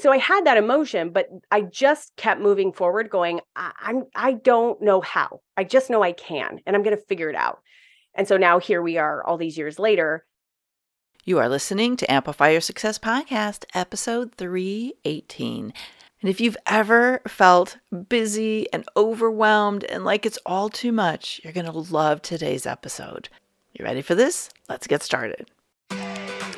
so I had that emotion, but I just kept moving forward, going, I, I'm I don't know how. I just know I can, and I'm going to figure it out. And so now here we are, all these years later. You are listening to Amplify Your Success Podcast, episode 318. And if you've ever felt busy and overwhelmed and like it's all too much, you're going to love today's episode. You ready for this? Let's get started.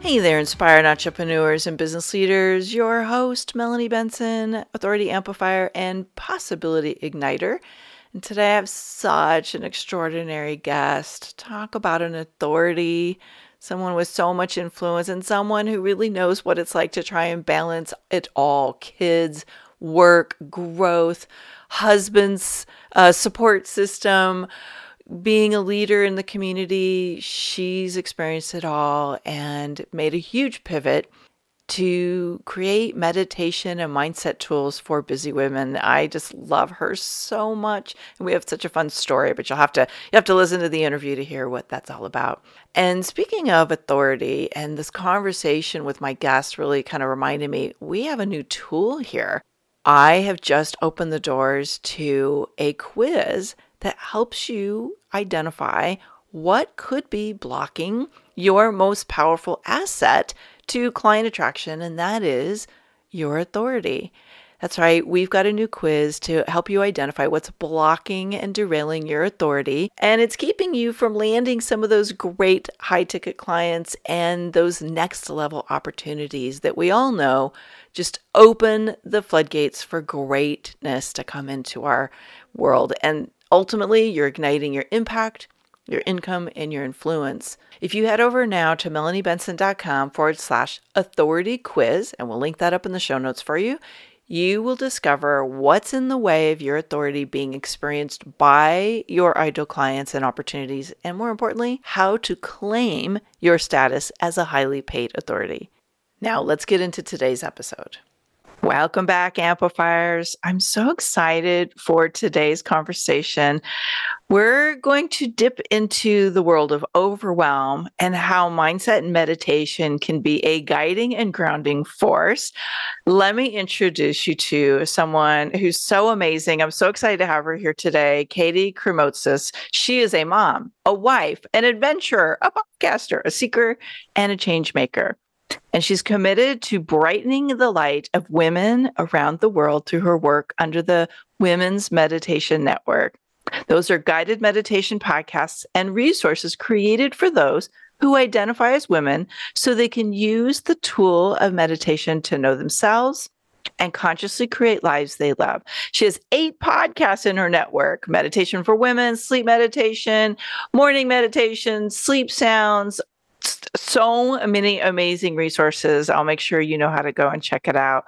Hey there, inspired entrepreneurs and business leaders. Your host, Melanie Benson, Authority Amplifier and Possibility Igniter. And today I have such an extraordinary guest. Talk about an authority, someone with so much influence, and someone who really knows what it's like to try and balance it all kids, work, growth, husband's uh, support system being a leader in the community, she's experienced it all and made a huge pivot to create meditation and mindset tools for busy women. I just love her so much. And we have such a fun story, but you'll have to you have to listen to the interview to hear what that's all about. And speaking of authority and this conversation with my guest really kind of reminded me we have a new tool here. I have just opened the doors to a quiz that helps you identify what could be blocking your most powerful asset to client attraction, and that is your authority. That's right, we've got a new quiz to help you identify what's blocking and derailing your authority. And it's keeping you from landing some of those great high ticket clients and those next level opportunities that we all know just open the floodgates for greatness to come into our world. And Ultimately, you're igniting your impact, your income, and your influence. If you head over now to melaniebenson.com forward slash authority quiz, and we'll link that up in the show notes for you, you will discover what's in the way of your authority being experienced by your ideal clients and opportunities, and more importantly, how to claim your status as a highly paid authority. Now, let's get into today's episode. Welcome back, amplifiers. I'm so excited for today's conversation. We're going to dip into the world of overwhelm and how mindset and meditation can be a guiding and grounding force. Let me introduce you to someone who's so amazing. I'm so excited to have her here today, Katie Krimitsos. She is a mom, a wife, an adventurer, a podcaster, a seeker, and a change maker. And she's committed to brightening the light of women around the world through her work under the Women's Meditation Network. Those are guided meditation podcasts and resources created for those who identify as women so they can use the tool of meditation to know themselves and consciously create lives they love. She has eight podcasts in her network meditation for women, sleep meditation, morning meditation, sleep sounds, so many amazing resources. I'll make sure you know how to go and check it out.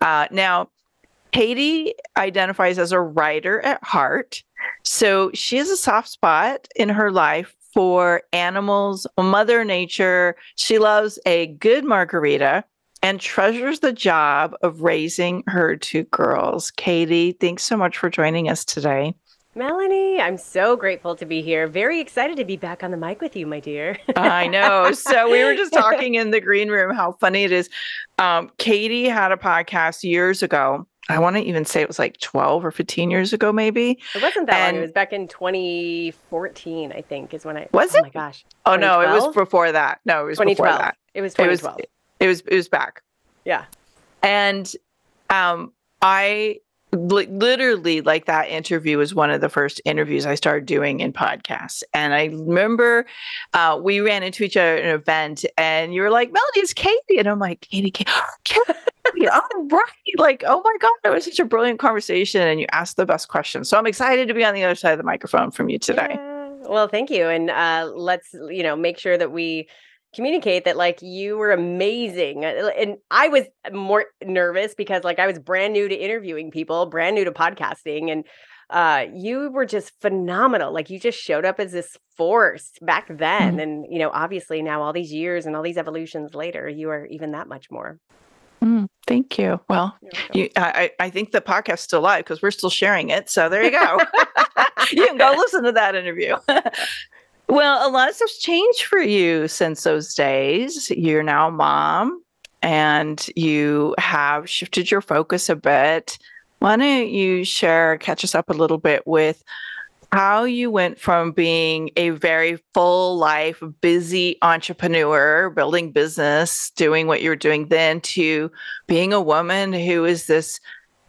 Uh, now, Katie identifies as a writer at heart. So she has a soft spot in her life for animals, Mother Nature. She loves a good margarita and treasures the job of raising her two girls. Katie, thanks so much for joining us today. Melanie, I'm so grateful to be here. Very excited to be back on the mic with you, my dear. I know. So we were just talking in the green room how funny it is. Um, Katie had a podcast years ago. I want to even say it was like 12 or 15 years ago, maybe. It wasn't that and long. It was back in 2014, I think, is when I. Was oh it? Oh my gosh. Oh no, it was before that. No, it was before that. It was 2012. It was, it was. It was back. Yeah. And um, I literally like that interview was one of the first interviews I started doing in podcasts. And I remember uh, we ran into each other at an event and you were like, Melody, it's Katie. And I'm like, Katie, Katie, oh, right. Like, oh my God, it was such a brilliant conversation. And you asked the best questions. So I'm excited to be on the other side of the microphone from you today. Yeah. Well, thank you. And uh, let's, you know, make sure that we communicate that like you were amazing uh, and i was more nervous because like i was brand new to interviewing people brand new to podcasting and uh, you were just phenomenal. Like you just showed up as this force back then. Mm. And, you know, obviously now all these years and all these evolutions later, you are even that much more. Mm, thank you. Well, you, I, I think the podcast's still live because we're still sharing it. So there you go. you can go listen to that interview. well, a lot of stuff's changed for you since those days. You're now mom and you have shifted your focus a bit. Why don't you share, catch us up a little bit with how you went from being a very full life, busy entrepreneur, building business, doing what you're doing then, to being a woman who is this,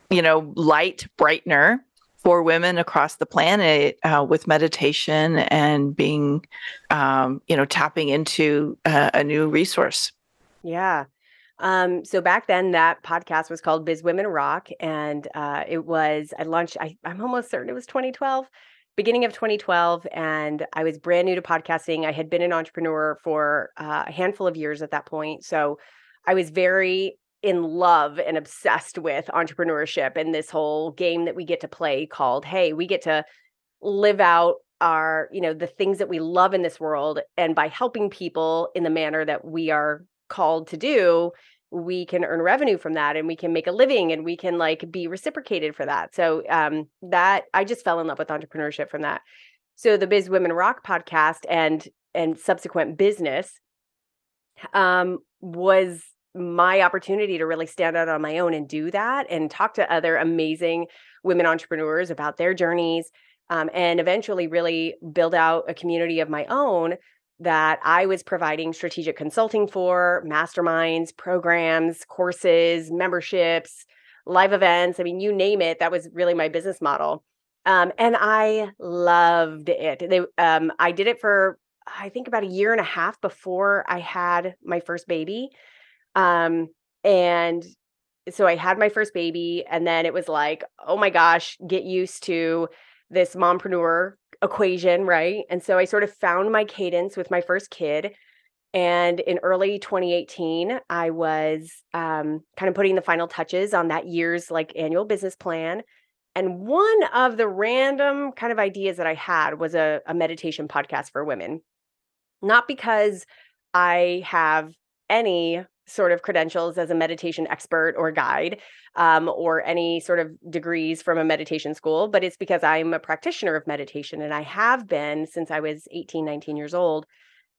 you know, light brightener for women across the planet uh, with meditation and being, um, you know, tapping into uh, a new resource. Yeah. Um, so back then, that podcast was called Biz Women Rock, and uh, it was I launched. I, I'm almost certain it was 2012 beginning of 2012 and i was brand new to podcasting i had been an entrepreneur for uh, a handful of years at that point so i was very in love and obsessed with entrepreneurship and this whole game that we get to play called hey we get to live out our you know the things that we love in this world and by helping people in the manner that we are called to do we can earn revenue from that and we can make a living and we can like be reciprocated for that. So um that I just fell in love with entrepreneurship from that. So the Biz Women Rock podcast and and subsequent business um was my opportunity to really stand out on my own and do that and talk to other amazing women entrepreneurs about their journeys um, and eventually really build out a community of my own that I was providing strategic consulting for, masterminds, programs, courses, memberships, live events. I mean, you name it. That was really my business model. Um, and I loved it. They, um, I did it for, I think, about a year and a half before I had my first baby. Um, and so I had my first baby, and then it was like, oh my gosh, get used to this mompreneur equation, right? And so I sort of found my cadence with my first kid. And in early 2018, I was um, kind of putting the final touches on that year's like annual business plan. And one of the random kind of ideas that I had was a, a meditation podcast for women. Not because I have any sort of credentials as a meditation expert or guide um, or any sort of degrees from a meditation school, but it's because I'm a practitioner of meditation and I have been since I was 18, 19 years old.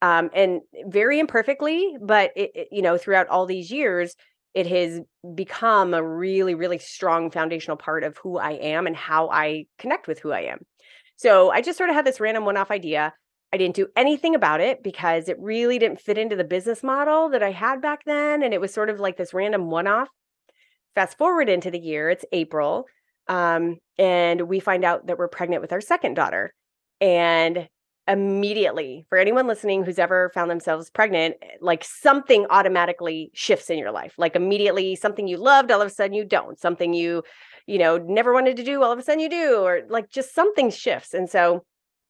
Um, and very imperfectly, but it, it, you know, throughout all these years, it has become a really, really strong foundational part of who I am and how I connect with who I am. So I just sort of had this random one off idea. I didn't do anything about it because it really didn't fit into the business model that I had back then. And it was sort of like this random one off. Fast forward into the year, it's April. Um, and we find out that we're pregnant with our second daughter. And immediately, for anyone listening who's ever found themselves pregnant, eh, like something automatically shifts in your life. Like immediately, something you loved, all of a sudden you don't. Something you, you know, never wanted to do, all of a sudden you do, or like just something shifts. And so,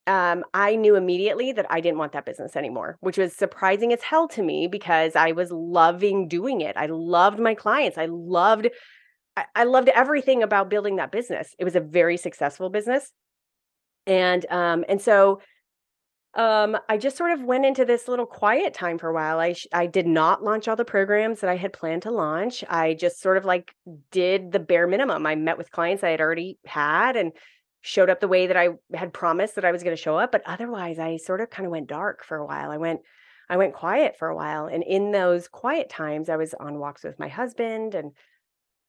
um, I knew immediately that I didn't want that business anymore, which was surprising as hell to me because I was loving doing it. I loved my clients. I loved, I, I loved everything about building that business. It was a very successful business, and um, and so um, I just sort of went into this little quiet time for a while. I sh- I did not launch all the programs that I had planned to launch. I just sort of like did the bare minimum. I met with clients I had already had and showed up the way that I had promised that I was going to show up. But otherwise, I sort of kind of went dark for a while. I went, I went quiet for a while. And in those quiet times, I was on walks with my husband. And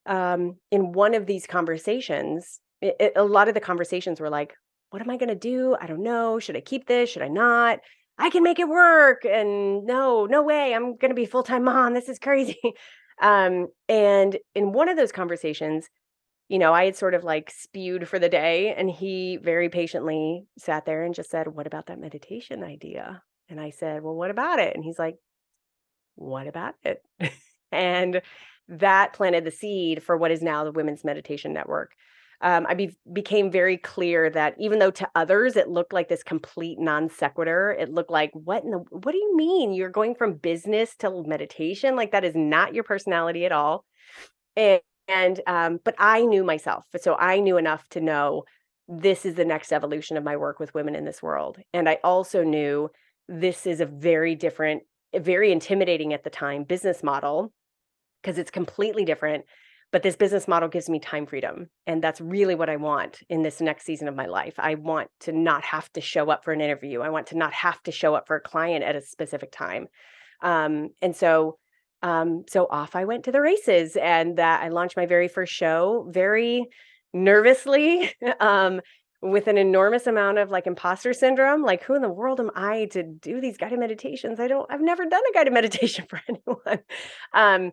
um, in one of these conversations, it, it, a lot of the conversations were like, what am I going to do? I don't know. Should I keep this? Should I not? I can make it work. And no, no way. I'm going to be full time mom. This is crazy. um, and in one of those conversations, you know, I had sort of like spewed for the day, and he very patiently sat there and just said, What about that meditation idea? And I said, Well, what about it? And he's like, What about it? and that planted the seed for what is now the Women's Meditation Network. Um, I be- became very clear that even though to others it looked like this complete non sequitur, it looked like, what in the, what do you mean you're going from business to meditation? Like that is not your personality at all. And and um, but I knew myself, so I knew enough to know this is the next evolution of my work with women in this world. And I also knew this is a very different, very intimidating at the time business model because it's completely different. But this business model gives me time freedom. And that's really what I want in this next season of my life. I want to not have to show up for an interview. I want to not have to show up for a client at a specific time. Um, and so, um, so off I went to the races, and that I launched my very first show very nervously, um, with an enormous amount of like imposter syndrome. Like, who in the world am I to do these guided meditations? I don't. I've never done a guided meditation for anyone. Um,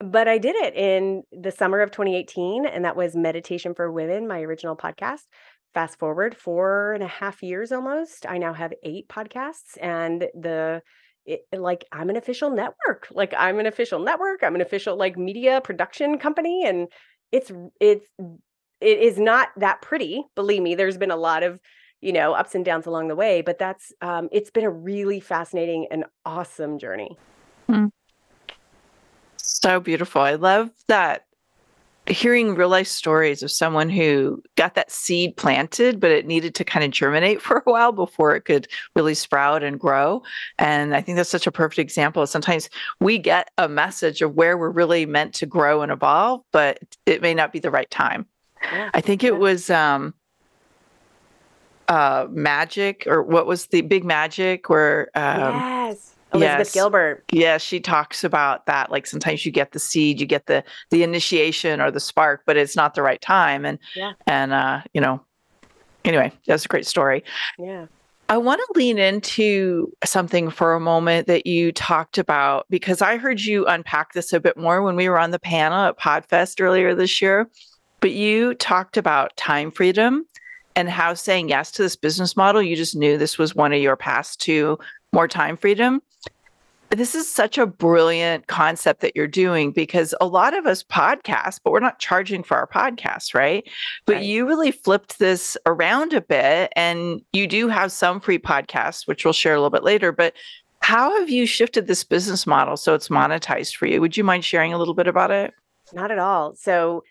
but I did it in the summer of 2018, and that was Meditation for Women, my original podcast. Fast forward four and a half years almost, I now have eight podcasts, and the it, like I'm an official network. Like I'm an official network. I'm an official like media production company, and it's it's it is not that pretty. Believe me, there's been a lot of you know ups and downs along the way, but that's um, it's been a really fascinating and awesome journey. Mm so beautiful. I love that hearing real life stories of someone who got that seed planted, but it needed to kind of germinate for a while before it could really sprout and grow. And I think that's such a perfect example. Sometimes we get a message of where we're really meant to grow and evolve, but it may not be the right time. Yeah. I think it was um uh magic or what was the big magic where um yes Elizabeth yes. Gilbert. Yeah, she talks about that. Like sometimes you get the seed, you get the the initiation or the spark, but it's not the right time. And yeah. and uh, you know, anyway, that's a great story. Yeah. I want to lean into something for a moment that you talked about because I heard you unpack this a bit more when we were on the panel at Podfest earlier this year. But you talked about time freedom and how saying yes to this business model, you just knew this was one of your paths to more time freedom this is such a brilliant concept that you're doing because a lot of us podcast, but we're not charging for our podcasts, right? But right. you really flipped this around a bit and you do have some free podcasts, which we'll share a little bit later. But how have you shifted this business model so it's monetized for you? Would you mind sharing a little bit about it? Not at all. So,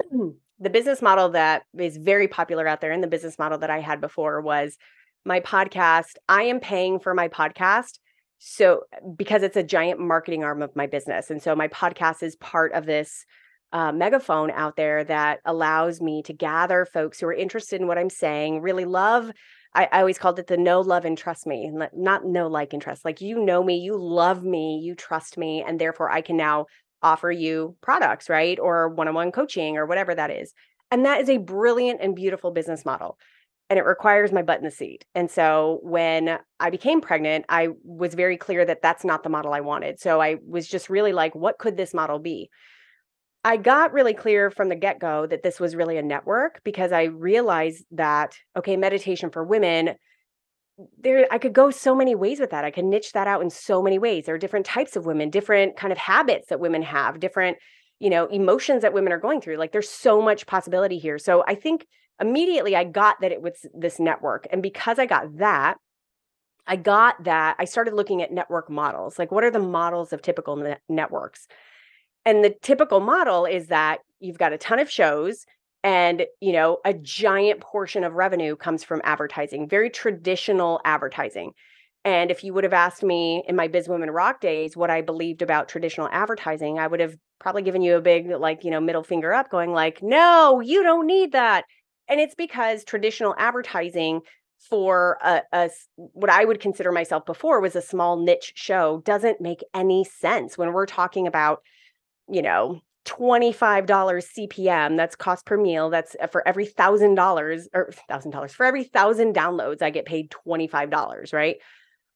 the business model that is very popular out there and the business model that I had before was my podcast. I am paying for my podcast so because it's a giant marketing arm of my business and so my podcast is part of this uh, megaphone out there that allows me to gather folks who are interested in what i'm saying really love I, I always called it the know love and trust me not know like and trust like you know me you love me you trust me and therefore i can now offer you products right or one-on-one coaching or whatever that is and that is a brilliant and beautiful business model and it requires my butt in the seat. And so when I became pregnant, I was very clear that that's not the model I wanted. So I was just really like, what could this model be? I got really clear from the get go that this was really a network because I realized that, okay, meditation for women, there I could go so many ways with that. I could niche that out in so many ways. There are different types of women, different kind of habits that women have, different, you know, emotions that women are going through. Like there's so much possibility here. So I think immediately I got that it was this network. And because I got that, I got that I started looking at network models. Like, what are the models of typical ne- networks? And the typical model is that you've got a ton of shows and you know a giant portion of revenue comes from advertising very traditional advertising and if you would have asked me in my biz women rock days what i believed about traditional advertising i would have probably given you a big like you know middle finger up going like no you don't need that and it's because traditional advertising for a, a, what I would consider myself before was a small niche show doesn't make any sense when we're talking about, you know, $25 CPM, that's cost per mille. That's uh, for every thousand dollars or thousand dollars for every thousand downloads, I get paid $25, right?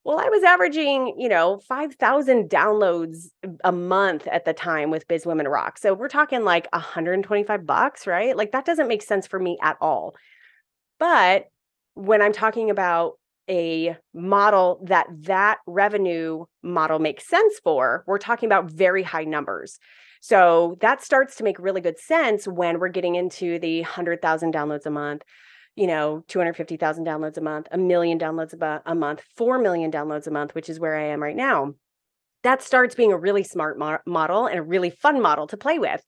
Well, I was averaging, you know, 5,000 downloads a month at the time with Biz Women Rock. So we're talking like 125 bucks, right? Like that doesn't make sense for me at all. But when I'm talking about a model that that revenue model makes sense for, we're talking about very high numbers. So that starts to make really good sense when we're getting into the 100,000 downloads a month, you know, 250,000 downloads a month, a million downloads a month, 4 million downloads a month, which is where I am right now. That starts being a really smart mo- model and a really fun model to play with.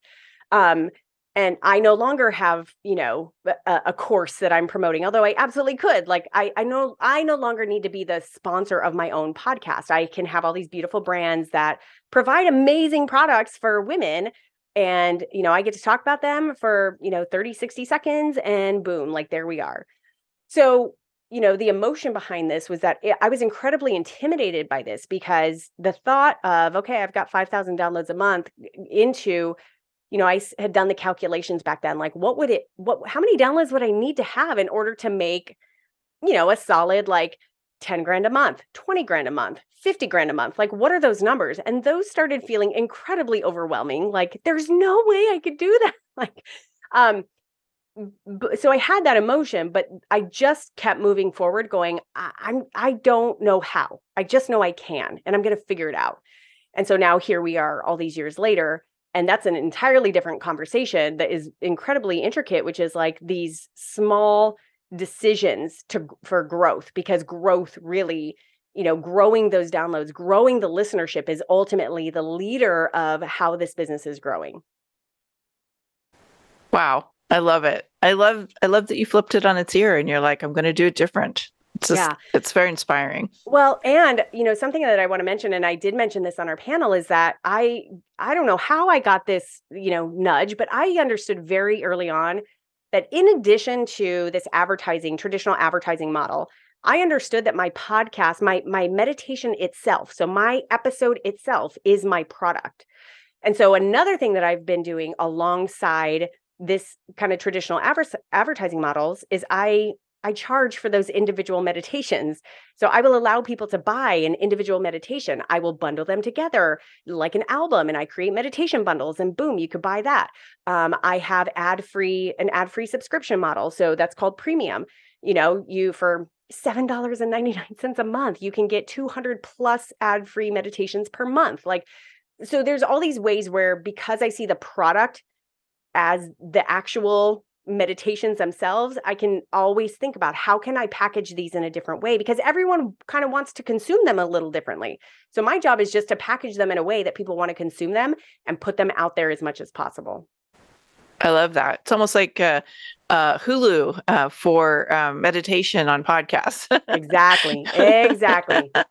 Um, and i no longer have you know a, a, course that i'm promoting although i absolutely could like i i know i no longer need to be the sponsor of my own podcast i can have all these beautiful brands that provide amazing products for women and you know i get to talk about them for you know 30 60 seconds and boom like there we are so you know the emotion behind this was that it, i was incredibly intimidated by this because the thought of okay i've got 5000 downloads a month into you know, I had done the calculations back then. Like, what would it, what, how many downloads would I need to have in order to make, you know, a solid like 10 grand a month, 20 grand a month, 50 grand a month? Like, what are those numbers? And those started feeling incredibly overwhelming. Like, there's no way I could do that. Like, um, so I had that emotion, but I just kept moving forward, going, I, I'm I don't know how. I just know I can, and I'm to figure it out. And so now here we are, all these years later, and that's an entirely different conversation that is incredibly intricate which is like these small decisions to for growth because growth really you know growing those downloads growing the listenership is ultimately the leader of how this business is growing wow i love it i love i love that you flipped it on its ear and you're like i'm going to do it different it's just, yeah. it's very inspiring. Well, and you know, something that I want to mention, and I did mention this on our panel, is that I I don't know how I got this, you know, nudge, but I understood very early on that in addition to this advertising, traditional advertising model, I understood that my podcast, my my meditation itself, so my episode itself is my product. And so another thing that I've been doing alongside this kind of traditional adver- advertising models is I I charge for those individual meditations. So I will allow people to buy an individual meditation. I will bundle them together like an album and I create meditation bundles and boom, you could buy that. Um, I have ad free, an ad free subscription model. So that's called premium. You know, you for $7.99 a month, you can get 200 plus ad free meditations per month. Like, so there's all these ways where because I see the product as the actual meditations themselves, I can always think about how can I package these in a different way because everyone kind of wants to consume them a little differently. So my job is just to package them in a way that people want to consume them and put them out there as much as possible. I love that. It's almost like uh, uh, Hulu uh, for um, meditation on podcasts. exactly. Exactly.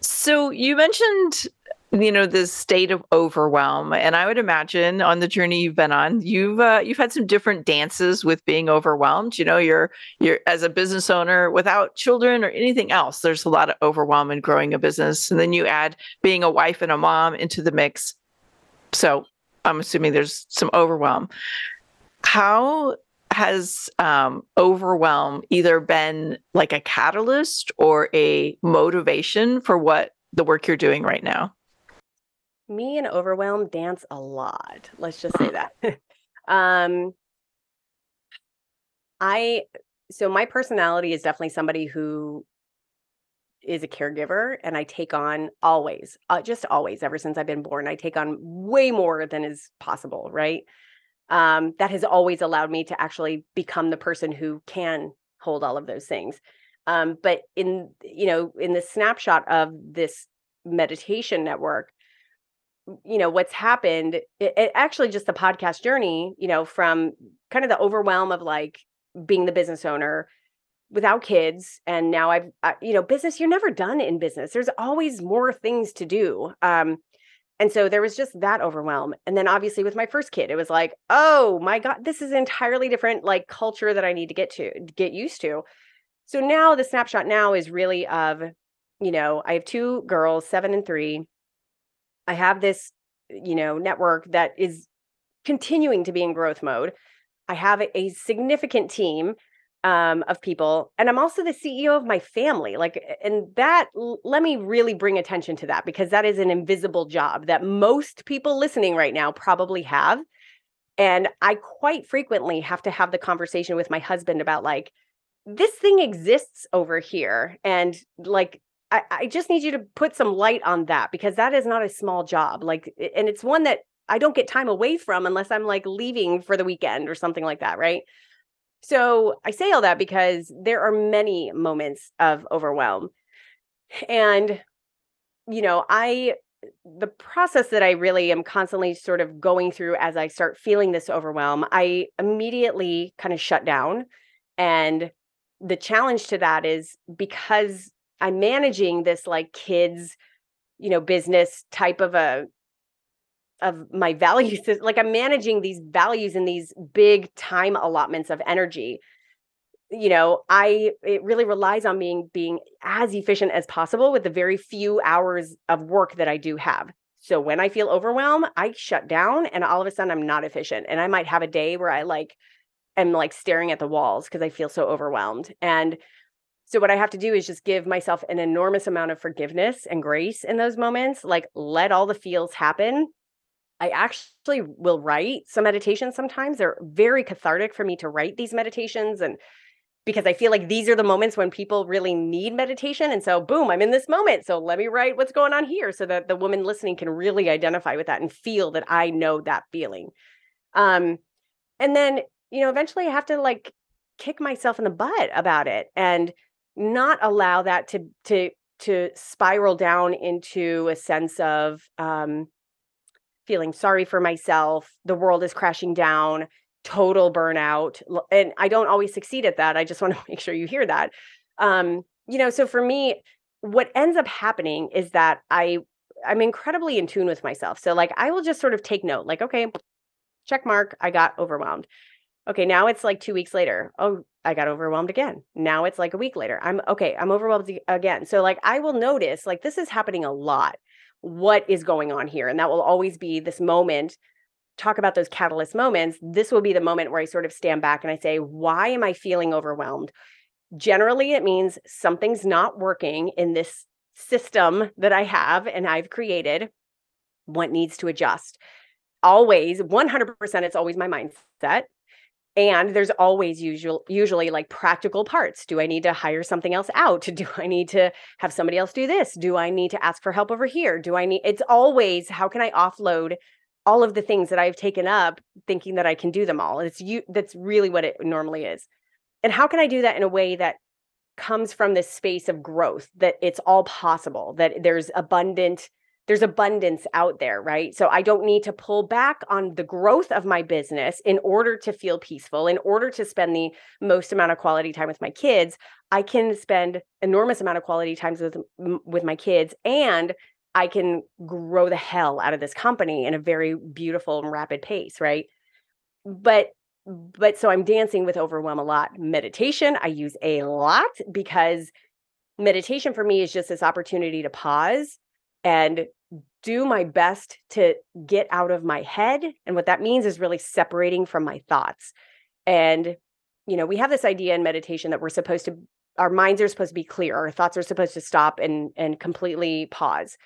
So you mentioned you know this state of overwhelm and i would imagine on the journey you've been on you've uh, you've had some different dances with being overwhelmed you know you're you're as a business owner without children or anything else there's a lot of overwhelm in growing a business and then you add being a wife and a mom into the mix. So i'm assuming there's some overwhelm. How has um, overwhelm either been like a catalyst or a motivation for what the work you're doing right now me and overwhelm dance a lot. Let's just say that. um I so my personality is definitely somebody who is a caregiver and I take on always, uh, just always ever since I've been born, I take on way more than is possible, right? Um that has always allowed me to actually become the person who can hold all of those things. Um but in you know, in the snapshot of this meditation network, you know what's happened it, it, actually just the podcast journey you know from kind of the overwhelm of like being the business owner without kids and now i've uh, you know business you're never done in business. There's always more things to do um and so there was just that overwhelm and then obviously with my first kid it was like oh my god this is entirely different like culture that i need to get to get used to. So now the snapshot now is really of you know i have two girls 7 and 3 I have this, you know, network that is continuing to be in growth mode. I have a, significant team um, of people, and I'm also the CEO of my family. Like, and that let me really bring attention to that because that is an invisible job that most people listening right now probably have. And I quite frequently have to have the conversation with my husband about like, this thing exists over here. And like, I, I just need you to put some light on that because that is not a small job. Like, and it's one that I don't get time away from unless I'm like leaving for the weekend or something like that. Right. So I say all that because there are many moments of overwhelm. And, you know, I the process that I really am constantly sort of going through as I start feeling this overwhelm, I immediately kind of shut down. And the challenge to that is because I'm managing this like kids, you know, business type of a of my values like i'm managing these values and these big time allotments of energy. You know i it really relies on being being as efficient as possible with the very few hours of work that i do have. So when i feel overwhelmed i shut down and all of a sudden i'm not efficient and i might have a day where i like am like staring at the walls because i feel so overwhelmed. And so what i have to do is just give myself an enormous amount of forgiveness and grace in those moments like let all the feels happen I actually will write some meditations sometimes. They're very cathartic for me to write these meditations and because I feel like these are the moments when people really need meditation. And so, boom, I'm in this moment. So let me write what's going on here so that the woman listening can really identify with that and feel that I know that feeling. Um, and then, you know, eventually I have to like kick myself in the butt about it and not allow that to to to spiral down into a sense of um feeling sorry for myself, the world is crashing down, total burnout. And I don't always succeed at that. I just want to make sure you hear that. Um, you know, so for me, what ends up happening is that I I'm incredibly in tune with myself. So like I will just sort of take note, like, okay, check mark, I got overwhelmed. Okay, now it's like two weeks later. Oh, I got overwhelmed again. Now it's like a week later. I'm okay, I'm overwhelmed again. So like I will notice like this is happening a lot what is going on here. And that will always be this moment. Talk about those catalyst moments. This will be the moment where I sort of stand back and I say, why am I feeling overwhelmed? Generally, it means something's not working in this system that I have and I've created. What needs to adjust? Always, 100%, it's always my mindset and there's always usual usually like practical parts. Do i need to hire something else out? Do i need to have somebody else do this? Do i need to ask for help over here? Do i need it's always how can i offload all of the things that i've taken up thinking that i can do them all? It's you that's really what it normally is. And how can i do that in a way that comes from this space of growth that it's all possible that there's abundant there's abundance out there, right? So I don't need to pull back on the growth of my business in order to feel peaceful, in order to spend the most amount of quality time with my kids. I can spend enormous amount of quality times with with my kids and I can grow the hell out of this company in a very beautiful and rapid pace, right? But but so I'm dancing with overwhelm a lot. Meditation, I use a lot because meditation for me is just this opportunity to pause and do my best to get out of my head. And what that means is really separating from my thoughts. And, you know, we have this idea in meditation that we're supposed to, our minds are supposed to be clear, our thoughts are supposed to stop and and completely pause.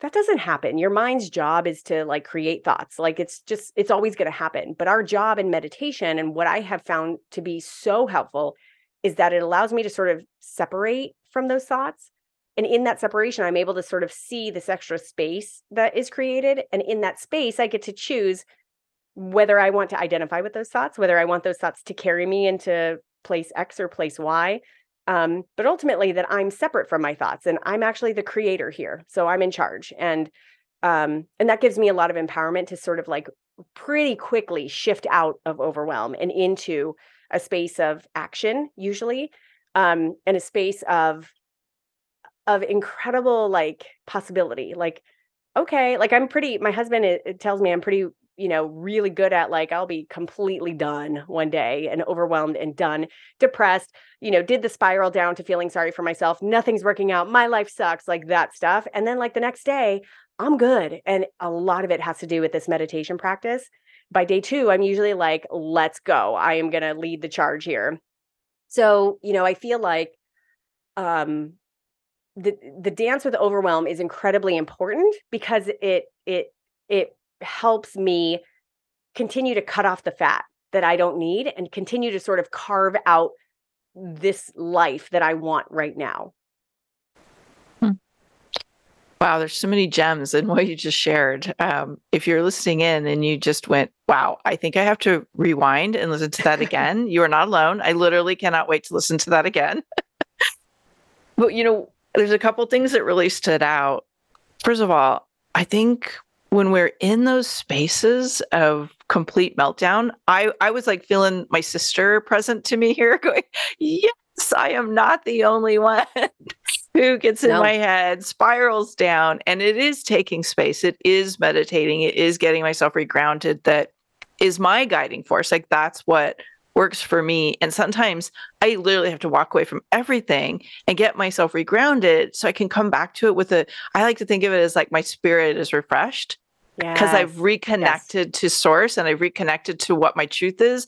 That doesn't happen. Your mind's job is to like create thoughts. Like it's just, it's always going to happen. But our job in meditation and what I have found to be so helpful is that it allows me to sort of separate from those thoughts and in that separation i'm able to sort of see this extra space that is created. And in that space i get to choose whether i want to identify with those thoughts whether i want those thoughts to carry me into place x or place y. Um, but ultimately that i'm separate from my thoughts and i'm actually the creator here. So i'm in charge. And um, and that gives me a lot of empowerment to sort of like pretty quickly shift out of overwhelm and into a space of action usually um, and a space of of incredible like possibility like okay like i'm pretty my husband it, it tells me i'm pretty you know really good at like i'll be completely done one day and overwhelmed and done depressed you know did the spiral down to feeling sorry for myself nothing's working out my life sucks like that stuff. And then like the next day i'm good. And a lot of it has to do with this meditation practice. By day 2 i'm usually like let's go. I am going to lead the charge here. So you know i feel like um the the dance with overwhelm is incredibly important because it it it helps me continue to cut off the fat that I don't need and continue to sort of carve out this life that I want right now. Hmm. Wow, there's so many gems in what you just shared. Um, if you're listening in and you just went, wow, I think I have to rewind and listen to that again, you are not alone. I literally cannot wait to listen to that again. but you know, there's a couple things that really stood out. First of all, I think when we're in those spaces of complete meltdown, I, I was like feeling my sister present to me here, going, Yes, I am not the only one who gets in no. my head, spirals down. And it is taking space. It is meditating. It is getting myself regrounded that is my guiding force. Like that's what works for me. And sometimes I literally have to walk away from everything and get myself regrounded so I can come back to it with a, I like to think of it as like my spirit is refreshed because yes. I've reconnected yes. to source and I've reconnected to what my truth is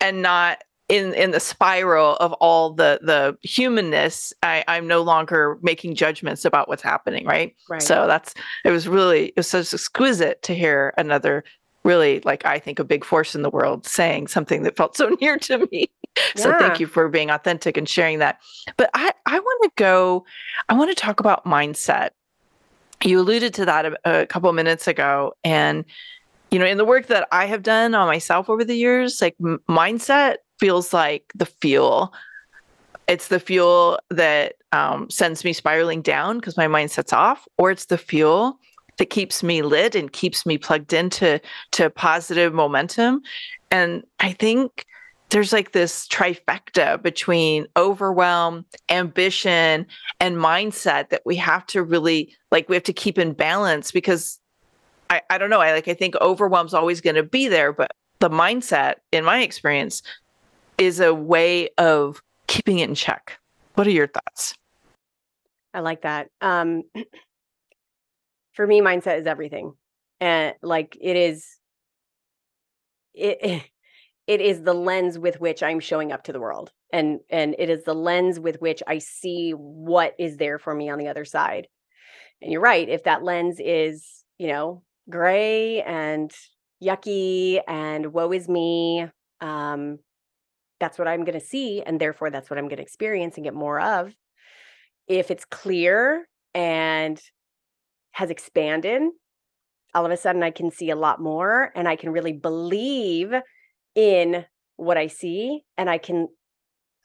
and not in in the spiral of all the the humanness I, i'm no longer making judgments about what's happening right? right so that's it was really it was so exquisite to hear another really like I think a big force in the world saying something that felt so near to me. Yeah. So thank you for being authentic and sharing that. But I I want to go I want to talk about mindset. You alluded to that a, a couple minutes ago and you know in the work that I have done on myself over the years like m- mindset feels like the fuel it's the fuel that um, sends me spiraling down because my mindset's off, or it's the fuel that keeps me lit and keeps me plugged into to positive momentum. And I think there's like this trifecta between overwhelm, ambition, and mindset that we have to really like we have to keep in balance because I, I don't know. I like I think overwhelm's always going to be there, but the mindset, in my experience, is a way of keeping it in check. What are your thoughts? I like that. Um, for me mindset is everything and like it is it it is the lens with which i'm showing up to the world and and it is the lens with which i see what is there for me on the other side and you're right if that lens is you know gray and yucky and woe is me um that's what i'm going to see and therefore that's what i'm going to experience and get more of. If it's clear and has expanded. All of a sudden, I can see a lot more and I can really believe in what I see and I can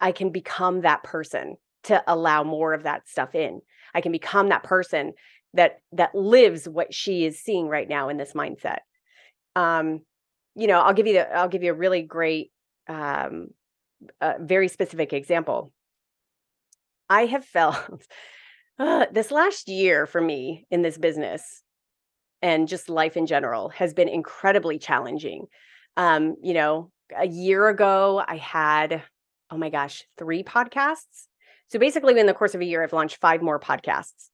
I can become that person to allow more of that stuff in. I can become that person that that lives what she is seeing right now in this mindset. Um, you know, I'll give you the, I'll give you a really great, um, very specific example. I have felt uh, this last year for me in this business and just life in general has been incredibly challenging. Um, you know, a year ago, I had, oh my gosh, three podcasts. So basically, in the course of a year, I've launched five more podcasts.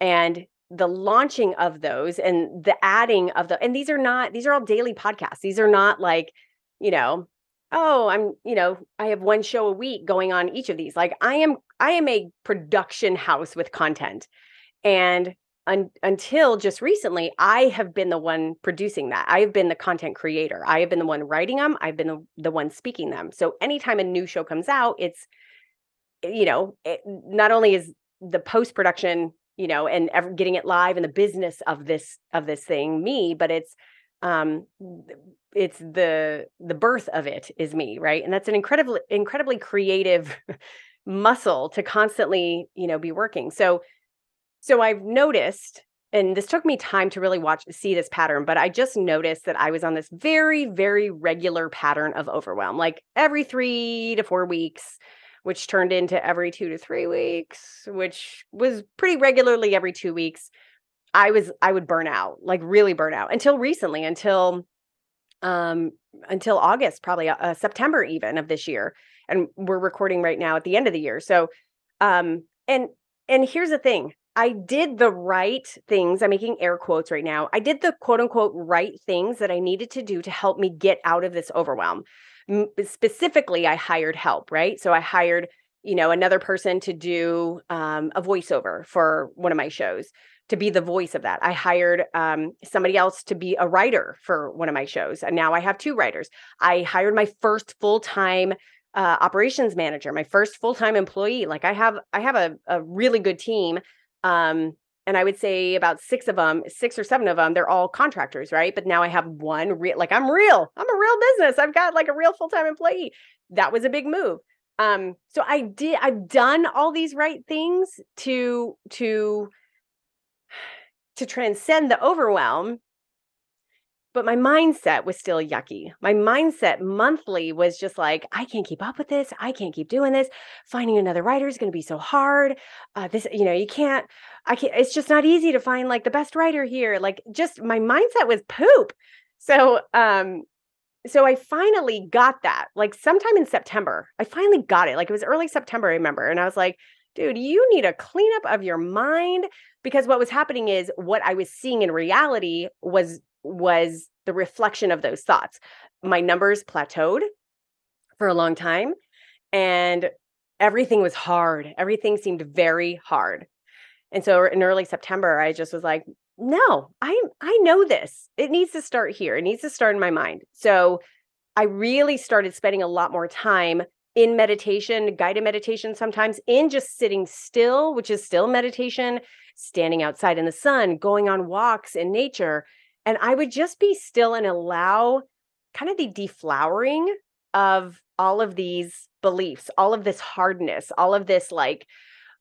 And the launching of those and the adding of the, and these are not, these are all daily podcasts. These are not like, you know, oh i'm you know i have one show a week going on each of these like i am i am a production house with content. And un- until just recently i have been the one producing that. I have been the content creator. I have been the one writing them i've been the, the one speaking them. So anytime a new show comes out it's you know it, not only is the post production you know and ever getting it live and the business of this of this thing me but it's um it's the the birth of it is me right? And that's an incredibly incredibly creative muscle to constantly you know be working. So so i've noticed and this took me time to really watch see this pattern but i just noticed that i was on this very very regular pattern of overwhelm like every 3 to 4 weeks which turned into every 2 to 3 weeks which was pretty regularly every 2 weeks I was I would burn out, like really burn out until recently, until um until August, probably uh, uh, September even of this year. And we're recording right now at the end of the year. So um and and here's the thing. I did the right things. I'm making air quotes right now. I did the quote unquote right things that I needed to do to help me get out of this overwhelm. M- specifically, I hired help, right? So I hired, you know, another person to do um, a voiceover for one of my shows to be the voice of that. I hired um, somebody else to be a writer for one of my shows, and now I have two writers. I hired my first full time uh, operations manager, my first full time employee. Like I have, I have a, a really good team, um, and I would say about six of them, six or seven of them, they're all contractors, right? But now I have one real, like I'm real. I'm a real business. I've got like a real full time employee. That was a big move. Um, so I did. I've done all these right things to to to transcend the overwhelm but my mindset was still yucky. My mindset monthly was just like, I can't keep up with this. I can't keep doing this. Finding another writer is going to be so hard. Uh, this, you know, you can't, I can't, it's just not easy to find like the best writer here. Like, just my mindset was poop. So, um, so I finally got that like sometime in September. I finally got it. Like it was early September, I remember. And I was like, dude, you need a cleanup of your mind because what was happening is what I was seeing in reality was was the reflection of those thoughts. My numbers plateaued for a long time and everything was hard. Everything seemed very hard. And so in early September, I just was like, no, I I know this. It needs to start here. It needs to start in my mind. So I really started spending a lot more time in meditation, guided meditation sometimes, in just sitting still, which is still meditation, standing outside in the sun, going on walks in nature, and I would just be still and allow kind of the deflowering of all of these beliefs, all of this hardness, all of this like,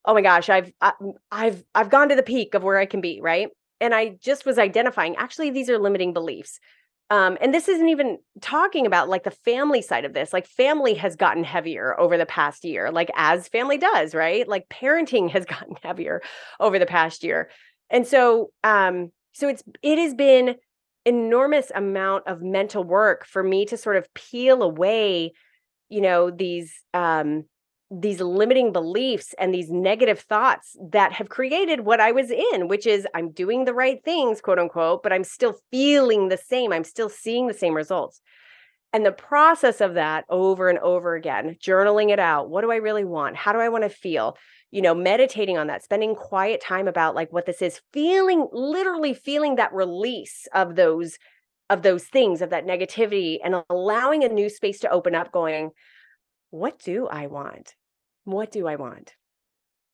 oh my gosh, I've I, have i have I've gone to the peak of where I can be, right? And I just was identifying actually these are limiting beliefs. Um, and this isn't even talking about like the family side of this. Like family has gotten heavier over the past year, like as family does, right? Like parenting has gotten heavier over the past year. And so um so it's it has been enormous amount of mental work for me to sort of peel away you know these um these limiting beliefs and these negative thoughts that have created what I was in, which is I'm doing the right things, quote unquote, but I'm still feeling the same. I'm still seeing the same results. And the process of that over and over again, journaling it out. What do I really want? How do I want to feel? you know, meditating on that, spending quiet time about like what this is, feeling literally feeling that release of those of those things of that negativity and allowing a new space to open up going what do i want what do i want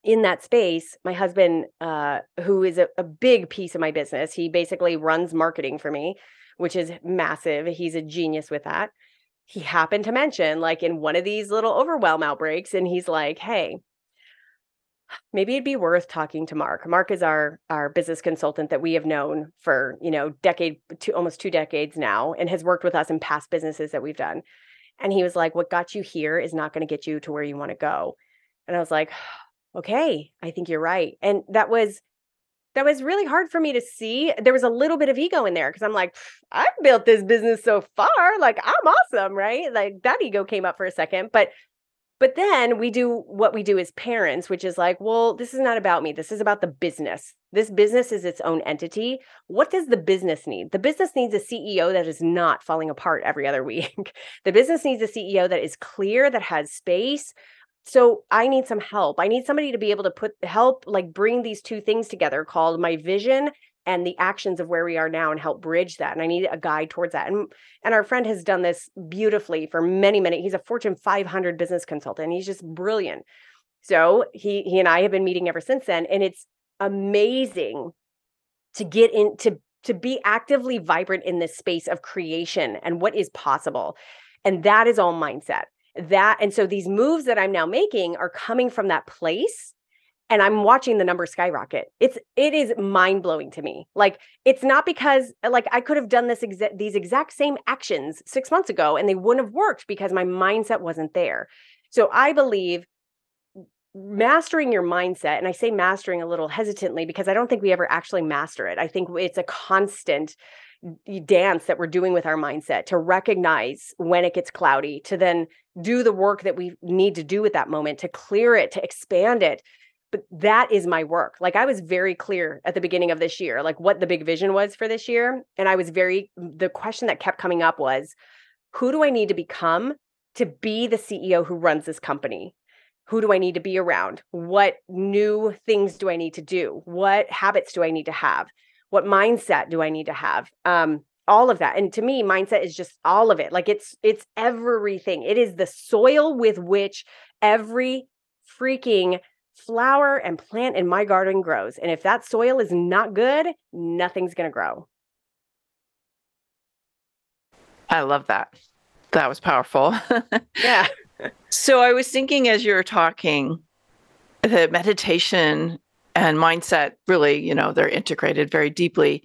in that space my husband uh, who is a, a big piece of my business he basically runs marketing for me which is massive he's a genius with that he happened to mention like in one of these little overwhelm outbreaks and he's like hey maybe it'd be worth talking to Mark. Mark is our our business consultant that we have known for, you know, decade to almost two decades now and has worked with us in past businesses that we've done. And he was like, what got you here is not going to get you to where you want to go. And I was like, okay, I think you're right. And that was that was really hard for me to see. There was a little bit of ego in there because I'm like, I've built this business so far. Like, I'm awesome, right? Like, that ego came up for a second. But but then we do what we do as parents, which is like, well, this is not about me. This is about the business. This business is its own entity. What does the business need? The business needs a CEO that is not falling apart every other week. the business needs a CEO that is clear, that has space. So I need some help. I need somebody to be able to put help, like bring these two things together called my vision and the actions of where we are now and help bridge that and i need a guide towards that and and our friend has done this beautifully for many many he's a fortune 500 business consultant he's just brilliant so he he and i have been meeting ever since then and it's amazing to get in to to be actively vibrant in this space of creation and what is possible and that is all mindset that and so these moves that i'm now making are coming from that place and I'm watching the number skyrocket. It's it is mind blowing to me. Like it's not because like I could have done this exa- these exact same actions 6 months ago and they wouldn't have worked because my mindset wasn't there. So I believe mastering your mindset and I say mastering a little hesitantly because I don't think we ever actually master it. I think it's a constant dance that we're doing with our mindset to recognize when it gets cloudy to then do the work that we need to do at that moment to clear it to expand it but that is my work. Like I was very clear at the beginning of this year, like what the big vision was for this year. And I was very, mm, the question that kept coming up was who do I need to become to be the CEO who runs this company? Who do I need to be around? What new things do I need to do? What habits do I need to have? What mindset do I need to have? Um, all of that. And to me, mindset is just all of it. Like it's it's everything. It is the soil with which every freaking flower and plant in my garden grows. And if that soil is not good, nothing's going to grow. I love that. That was powerful. yeah. so I was thinking as you were talking, the meditation and mindset really, you know, they're integrated very deeply.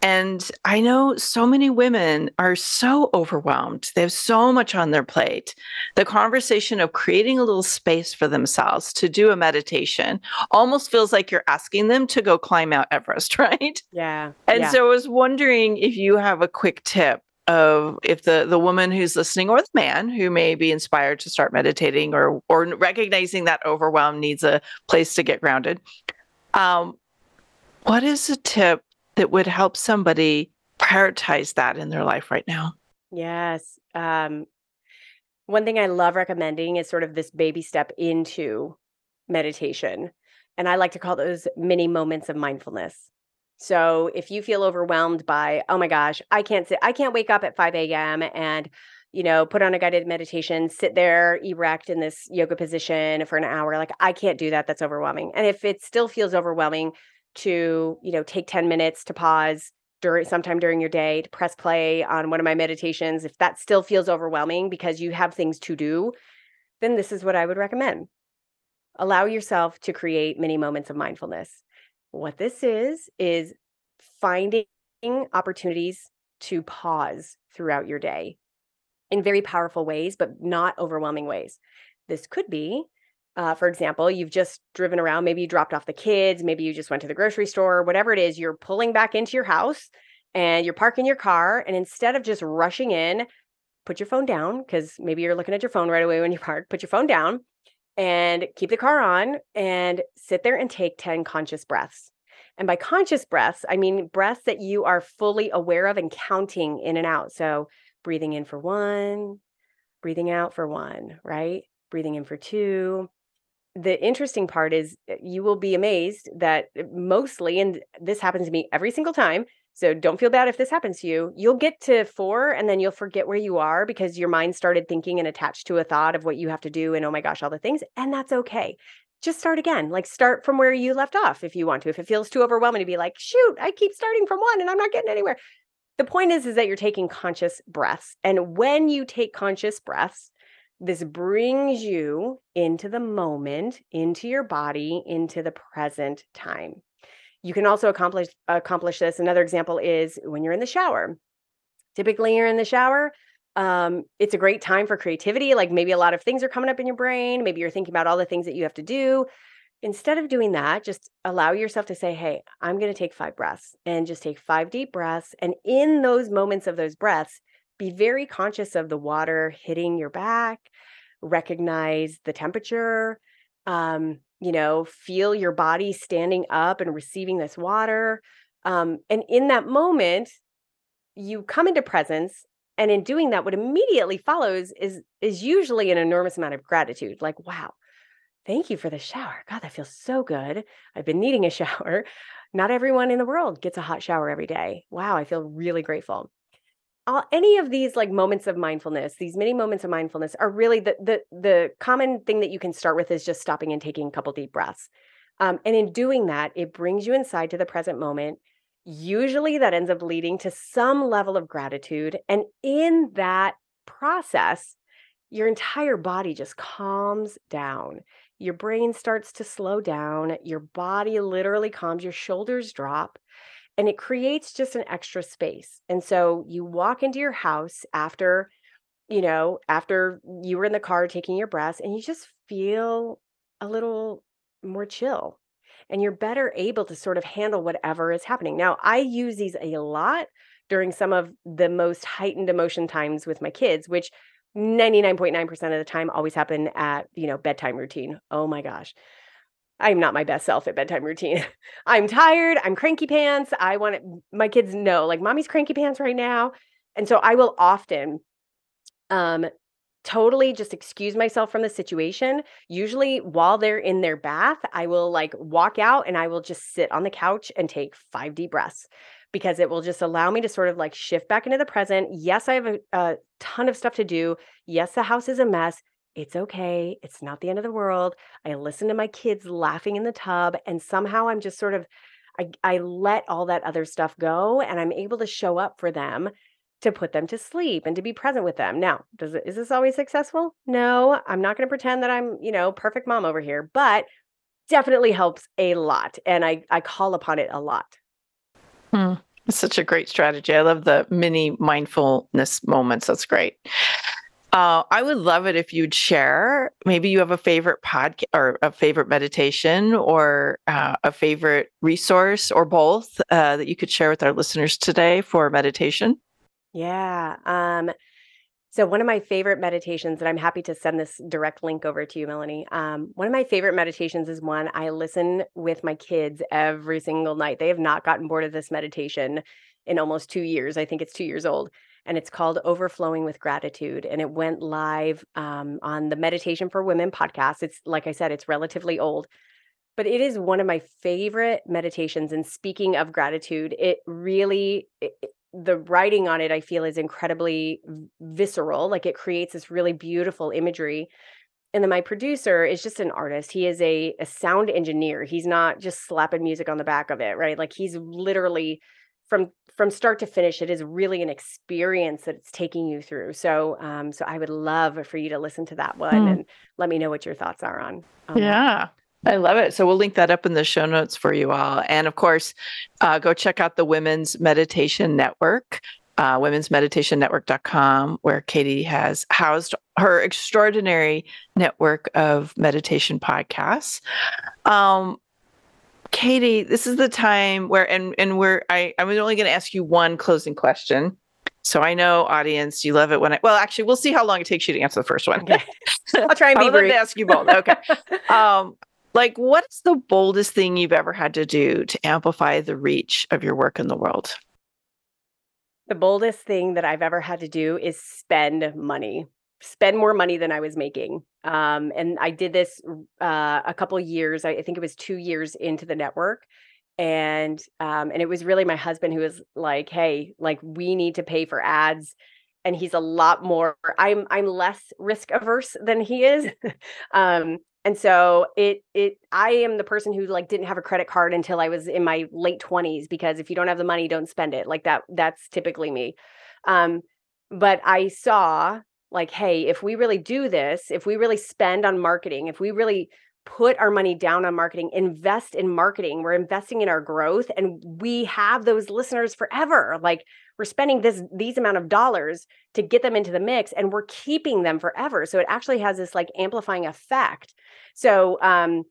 And I know so many women are so overwhelmed. They have so much on their plate. The conversation of creating a little space for themselves to do a meditation almost feels like you're asking them to go climb Mount Everest, right? Yeah. And yeah. so I was wondering if you have a quick tip of if the the woman who's listening or the man who may be inspired to start meditating or or recognizing that overwhelm needs a place to get grounded um, what is a tip that would help somebody prioritize that in their life right now? Yes. Um, one thing I love recommending is sort of this baby step into meditation. And I like to call those mini moments of mindfulness. So if you feel overwhelmed by, oh my gosh, I can't sit, I can't wake up at 5 a.m. and, you know, put on a guided meditation, sit there erect in this yoga position for an hour. Like, I can't do that. That's overwhelming. And if it still feels overwhelming, to, you know, take 10 minutes to pause during sometime during your day to press play on one of my meditations. If that still feels overwhelming because you have things to do, then this is what I would recommend. Allow yourself to create many moments of mindfulness. What this is, is finding opportunities to pause throughout your day in very powerful ways, but not overwhelming ways. This could be uh, for example, you've just driven around, maybe you dropped off the kids, maybe you just went to the grocery store, whatever it is, you're pulling back into your house and you're parking your car. And instead of just rushing in, put your phone down because maybe you're looking at your phone right away when you park, put your phone down and keep the car on and sit there and take 10 conscious breaths. And by conscious breaths, I mean breaths that you are fully aware of and counting in and out. So breathing in for one, breathing out for one, right? Breathing in for two, the interesting part is uh, you will be amazed that uh, mostly, and this happens to me every single time. So don't feel bad if this happens to you. You'll get to four and then you'll forget where you are because your mind started thinking and attached to a thought of what you have to do and oh my gosh, all the things. And that's okay. Just start again. Like start from where you left off if you want to. If it feels too overwhelming to be like, shoot, I keep starting from one and I'm not getting anywhere. The point is, is that you're taking conscious breaths. And when you take conscious breaths, this brings you into the moment, into your body, into the present time. You can also accomplish accomplish this. Another example is when you're in the shower. Typically, you're in the shower. Um, it's a great time for creativity. Like maybe a lot of things are coming up in your brain. Maybe you're thinking about all the things that you have to do. Instead of doing that, just allow yourself to say, Hey, I'm going to take five breaths and just take five deep breaths. And in those moments of those breaths, be very conscious of the water hitting your back, recognize the temperature, um, you know, feel your body standing up and receiving this water. Um, and in that moment, you come into presence. And in doing that, what immediately follows is is usually an enormous amount of gratitude. Like, wow, thank you for the shower. God, that feels so good. I've been needing a shower. Not everyone in the world gets a hot shower every day. Wow, I feel really grateful all, any of these like moments of mindfulness these many moments of mindfulness are really the the the common thing that you can start with is just stopping and taking a couple deep breaths um, and in doing that it brings you inside to the present moment usually that ends up leading to some level of gratitude and in that process your entire body just calms down your brain starts to slow down your body literally calms your shoulders drop and it creates just an extra space. And so you walk into your house after, you know, after you were in the car taking your breaths and you just feel a little more chill and you're better able to sort of handle whatever is happening. Now, I use these a lot during some of the most heightened emotion times with my kids, which 99.9% of the time always happen at, you know, bedtime routine. Oh my gosh. I'm not my best self at bedtime routine. I'm tired. I'm cranky pants. I want it, my kids know, like, mommy's cranky pants right now. And so I will often um totally just excuse myself from the situation. Usually while they're in their bath, I will like walk out and I will just sit on the couch and take five deep breaths because it will just allow me to sort of like shift back into the present. Yes, I have a, a ton of stuff to do. Yes, the house is a mess it's okay. It's not the end of the world. I listen to my kids laughing in the tub, and somehow I'm just sort of, I, I let all that other stuff go, and I'm able to show up for them to put them to sleep and to be present with them. Now, does it is this always successful? No, I'm not going to pretend that I'm, you know, perfect mom over here, but definitely helps a lot. And I, I call upon it a lot. Hmm. It's such a great strategy. I love the mini mindfulness moments. That's great. Uh, I would love it if you'd share. Maybe you have a favorite podcast or a favorite meditation or uh, a favorite resource or both uh, that you could share with our listeners today for meditation. Yeah. Um, so one of my favorite meditations, and I'm happy to send this direct link over to you, Melanie. Um, one of my favorite meditations is one I listen with my kids every single night. They have not gotten bored of this meditation in almost two years. I think it's two years old. And it's called Overflowing with Gratitude. And it went live um, on the Meditation for Women podcast. It's like I said, it's relatively old, but it is one of my favorite meditations. And speaking of gratitude, it really, it, the writing on it i feel is incredibly visceral like it creates this really beautiful imagery and then my producer is just an artist he is a, a sound engineer he's not just slapping music on the back of it right like he's literally from from start to finish it is really an experience that it's taking you through so um so i would love for you to listen to that one mm. and let me know what your thoughts are on, on yeah that. I love it. So we'll link that up in the show notes for you all. And of course, uh, go check out the Women's Meditation Network, uh, womensmeditationnetwork.com, where Katie has housed her extraordinary network of meditation podcasts. Um, Katie, this is the time where, and and we're, I, I'm only going to ask you one closing question. So I know, audience, you love it when I. Well, actually, we'll see how long it takes you to answer the first one. Okay. I'll try and be brief. ask you both. Okay. um, like, what's the boldest thing you've ever had to do to amplify the reach of your work in the world? The boldest thing that I've ever had to do is spend money, spend more money than I was making. Um, and I did this uh, a couple years. I, I think it was two years into the network, and um, and it was really my husband who was like, "Hey, like we need to pay for ads." and he's a lot more i'm i'm less risk averse than he is um and so it it i am the person who like didn't have a credit card until i was in my late 20s because if you don't have the money don't spend it. Like that that's typically me. Um but i saw like hey if we really do this if we really spend on marketing if we really put our money down on marketing invest in marketing. We're investing in our growth and we have those listeners forever. Like we're spending this these amount of dollars to get them into the mix and we're keeping them forever. So it actually has this like amplifying effect. So um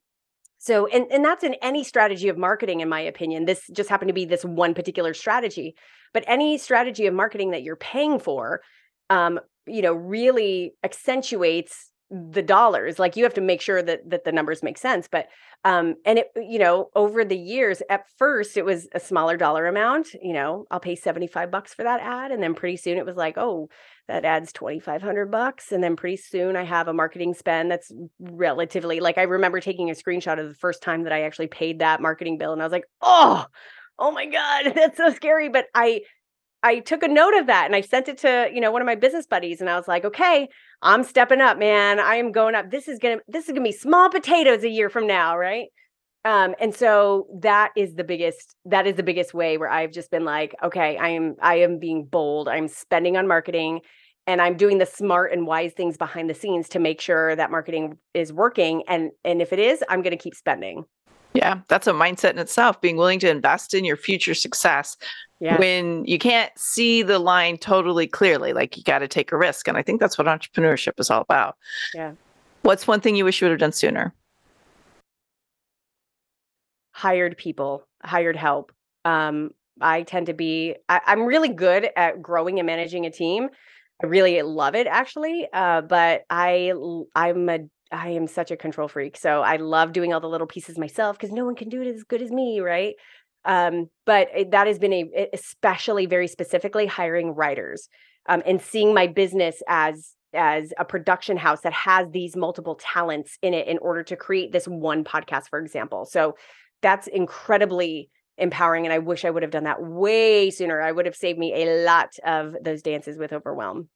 so and and that's in any strategy of marketing in my opinion. This just happened to be this one particular strategy. But any strategy of marketing that you're paying for um you know really accentuates the dollars like you have to make sure that that the numbers make sense but um and it you know over the years at first it was a smaller dollar amount you know i'll pay 75 bucks for that ad and then pretty soon it was like oh that adds 2500 bucks and then pretty soon i have a marketing spend that's relatively like i remember taking a screenshot of the first time that i actually paid that marketing bill and i was like oh oh my god that's so scary but i I took a note of that and I sent it to, you know, one of my business buddies and I was like, "Okay, I'm stepping up, man. I am going up. This is to this is to be small potatoes a year from now, right?" Um and so that is the biggest that is the biggest way where I've just been like, "Okay, I am I am being bold. I'm spending on marketing and I'm doing the smart and wise things behind the scenes to make sure that marketing is working and and if it is, I'm going to keep spending." Yeah, that's a mindset in itself, being willing to invest in your future success yeah. when you can't see the line totally clearly. Like you got to take a risk. And I think that's what entrepreneurship is all about. Yeah. What's one thing you wish you would have done sooner? Hired people, hired help. Um, I tend to be, I, I'm really good at growing and managing a team. I really love it actually. Uh, but I, I'm a I am such a control freak. So I love doing all the little pieces myself because no one can do it as good as me, right? Um, but that has been a especially very specifically hiring writers um, and seeing my business as as a production house that has these multiple talents in it in order to create this one podcast, for example. So that's incredibly empowering. And I wish I would have done that way sooner. I would have saved me a lot of those dances with overwhelm.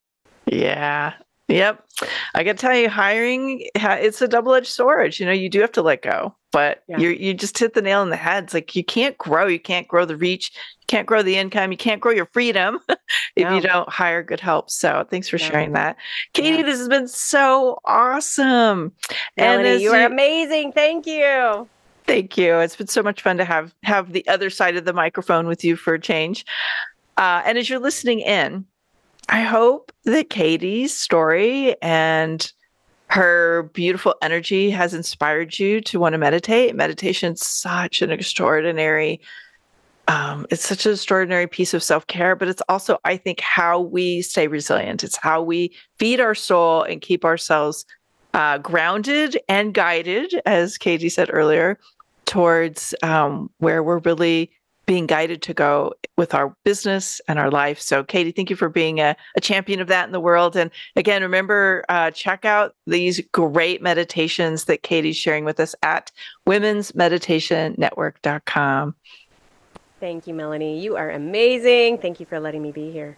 Yeah. Yep. I got to tell you, hiring, it's a double edged sword. You know, you do have to let go, but yeah. you you just hit the nail on the head. It's like you can't grow. You can't grow the reach. You can't grow the income. You can't grow your freedom if no. you don't hire good help. So thanks for no. sharing that. Katie, yeah. this has been so awesome. Melanie, and you are amazing. Thank you. Thank you. It's been so much fun to have have the other side of the microphone with you for a change. Uh, and as you're listening in, I hope that Katie's story and her beautiful energy has inspired you to want to meditate. Meditation's such an extraordinary um, it's such an extraordinary piece of self-care, but it's also, I think, how we stay resilient. It's how we feed our soul and keep ourselves uh, grounded and guided, as Katie said earlier, towards um, where we're really being guided to go with our business and our life. So, Katie, thank you for being a, a champion of that in the world. And again, remember, uh, check out these great meditations that Katie's sharing with us at womensmeditationnetwork.com. Thank you, Melanie. You are amazing. Thank you for letting me be here.